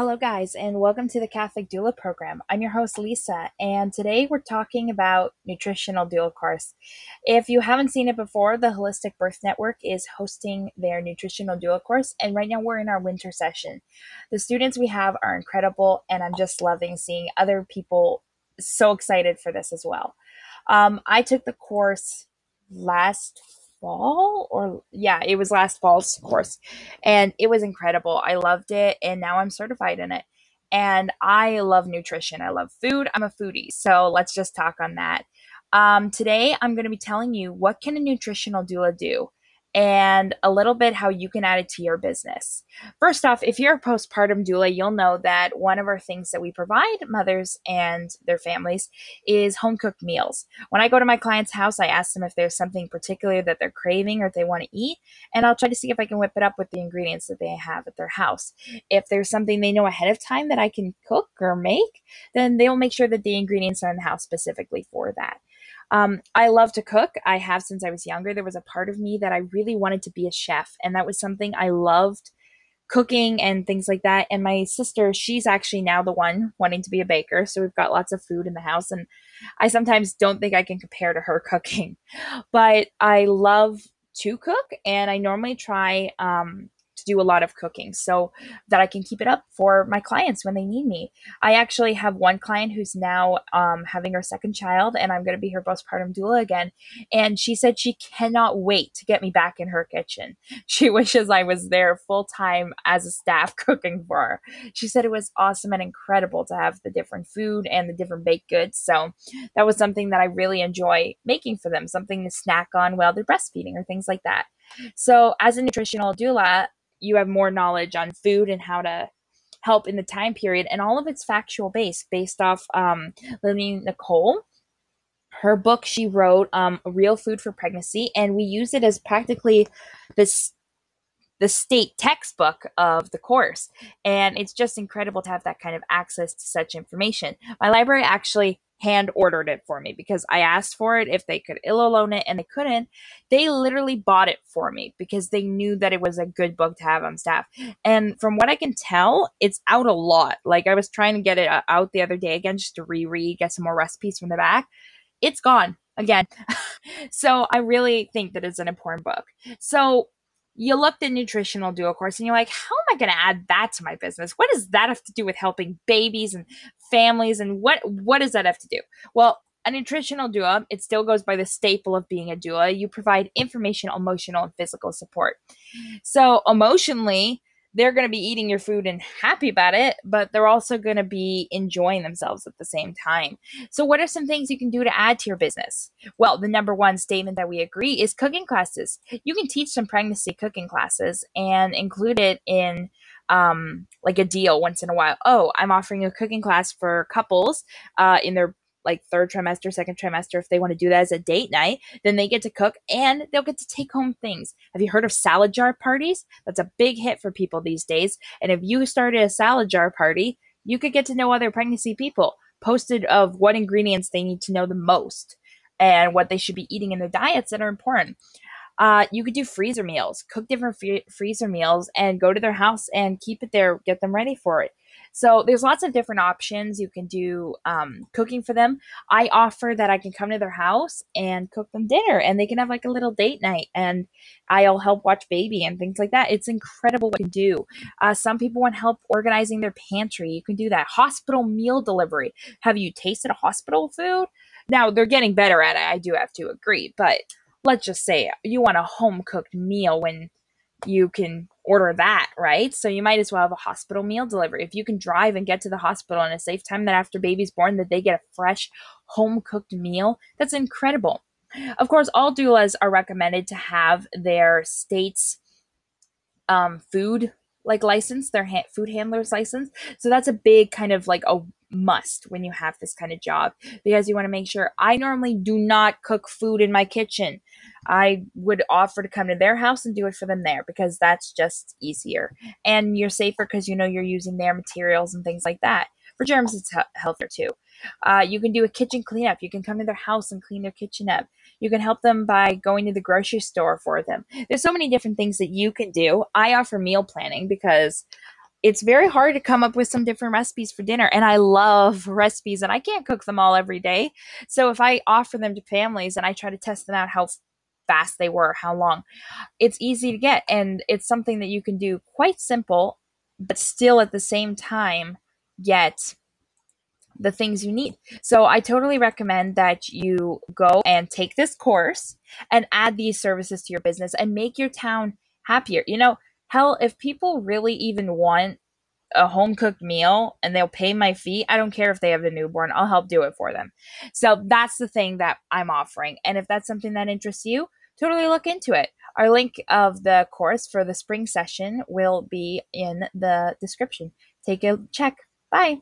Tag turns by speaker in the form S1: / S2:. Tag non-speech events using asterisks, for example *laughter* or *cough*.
S1: Hello, guys, and welcome to the Catholic Doula Program. I'm your host, Lisa, and today we're talking about nutritional doula course. If you haven't seen it before, the Holistic Birth Network is hosting their nutritional doula course, and right now we're in our winter session. The students we have are incredible, and I'm just loving seeing other people so excited for this as well. Um, I took the course last fall or yeah, it was last fall's course. And it was incredible. I loved it and now I'm certified in it. And I love nutrition. I love food. I'm a foodie. So let's just talk on that. Um, today I'm going to be telling you what can a nutritional doula do? And a little bit how you can add it to your business. First off, if you're a postpartum doula, you'll know that one of our things that we provide mothers and their families is home cooked meals. When I go to my client's house, I ask them if there's something particular that they're craving or if they want to eat, and I'll try to see if I can whip it up with the ingredients that they have at their house. If there's something they know ahead of time that I can cook or make, then they'll make sure that the ingredients are in the house specifically for that. Um, I love to cook. I have since I was younger. There was a part of me that I really wanted to be a chef, and that was something I loved cooking and things like that. And my sister, she's actually now the one wanting to be a baker. So we've got lots of food in the house. And I sometimes don't think I can compare to her *laughs* cooking, but I love to cook. And I normally try um, to do a lot of cooking so that I can keep it up for my clients when they need me. I actually have one client who's now um, having her second child, and I'm going to be her postpartum doula again. And she said she cannot wait to get me back in her kitchen. *laughs* She wishes I was there full time as a staff *laughs* cooking for her. She said it was awesome and incredible to have the different food and the different baked goods. So that was something that I really enjoy making for them, something to snack on while they're breastfeeding or things like that. So, as a nutritional doula, you have more knowledge on food and how to help in the time period. And all of it's factual based based off um, Lily Nichols her book she wrote um, real food for pregnancy. And we use it as practically this the state textbook of the course. And it's just incredible to have that kind of access to such information. My library actually hand ordered it for me because I asked for it if they could ill loan it and they couldn't. They literally bought it for me because they knew that it was a good book to have on staff. And from what I can tell, it's out a lot. Like I was trying to get it uh, out the other day again just to reread, get some more recipes from the back. It's gone again. *laughs* so I really think that it's an important book. So you looked at nutritional doula course and you're like, how am I going to add that to my business? What does that have to do with helping babies and families? And what, what does that have to do? Well, a nutritional doula, it still goes by the staple of being a doula. You provide information, emotional, and physical support. So, emotionally, they're going to be eating your food and happy about it, but they're also going to be enjoying themselves at the same time. So, what are some things you can do to add to your business? Well, the number one statement that we agree is cooking classes. You can teach some pregnancy cooking classes and include it in um, like a deal once in a while. Oh, I'm offering a cooking class for couples uh, in their like third trimester, second trimester, if they want to do that as a date night, then they get to cook and they'll get to take home things. Have you heard of salad jar parties? That's a big hit for people these days. And if you started a salad jar party, you could get to know other pregnancy people, posted of what ingredients they need to know the most and what they should be eating in their diets that are important. Uh, you could do freezer meals, cook different free- freezer meals, and go to their house and keep it there, get them ready for it. So there's lots of different options. You can do um, cooking for them. I offer that I can come to their house and cook them dinner, and they can have like a little date night, and I'll help watch baby and things like that. It's incredible what you can do. Uh, some people want help organizing their pantry. You can do that. Hospital meal delivery. Have you tasted hospital food? Now they're getting better at it. I do have to agree, but let's just say you want a home cooked meal when you can order that, right? So you might as well have a hospital meal delivery. If you can drive and get to the hospital in a safe time that after baby's born that they get a fresh home cooked meal, that's incredible. Of course, all doulas are recommended to have their state's um, food like license, their ha- food handler's license. So that's a big kind of like a must when you have this kind of job because you want to make sure I normally do not cook food in my kitchen. I would offer to come to their house and do it for them there because that's just easier. And you're safer because you know you're using their materials and things like that. For germs, it's he- healthier too. Uh, you can do a kitchen cleanup. You can come to their house and clean their kitchen up. You can help them by going to the grocery store for them. There's so many different things that you can do. I offer meal planning because it's very hard to come up with some different recipes for dinner and i love recipes and i can't cook them all every day so if i offer them to families and i try to test them out how fast they were how long it's easy to get and it's something that you can do quite simple but still at the same time get the things you need. So I totally recommend that you go and take this course and add these services to your business and make your town happier. You know, hell, if people really even want a home cooked meal and they'll pay my fee, I don't care if they have a newborn, I'll help do it for them. So that's the thing that I'm offering. And if that's something that interests you, totally look into it. Our link of the course for the spring session will be in the description. Take a check. Bye.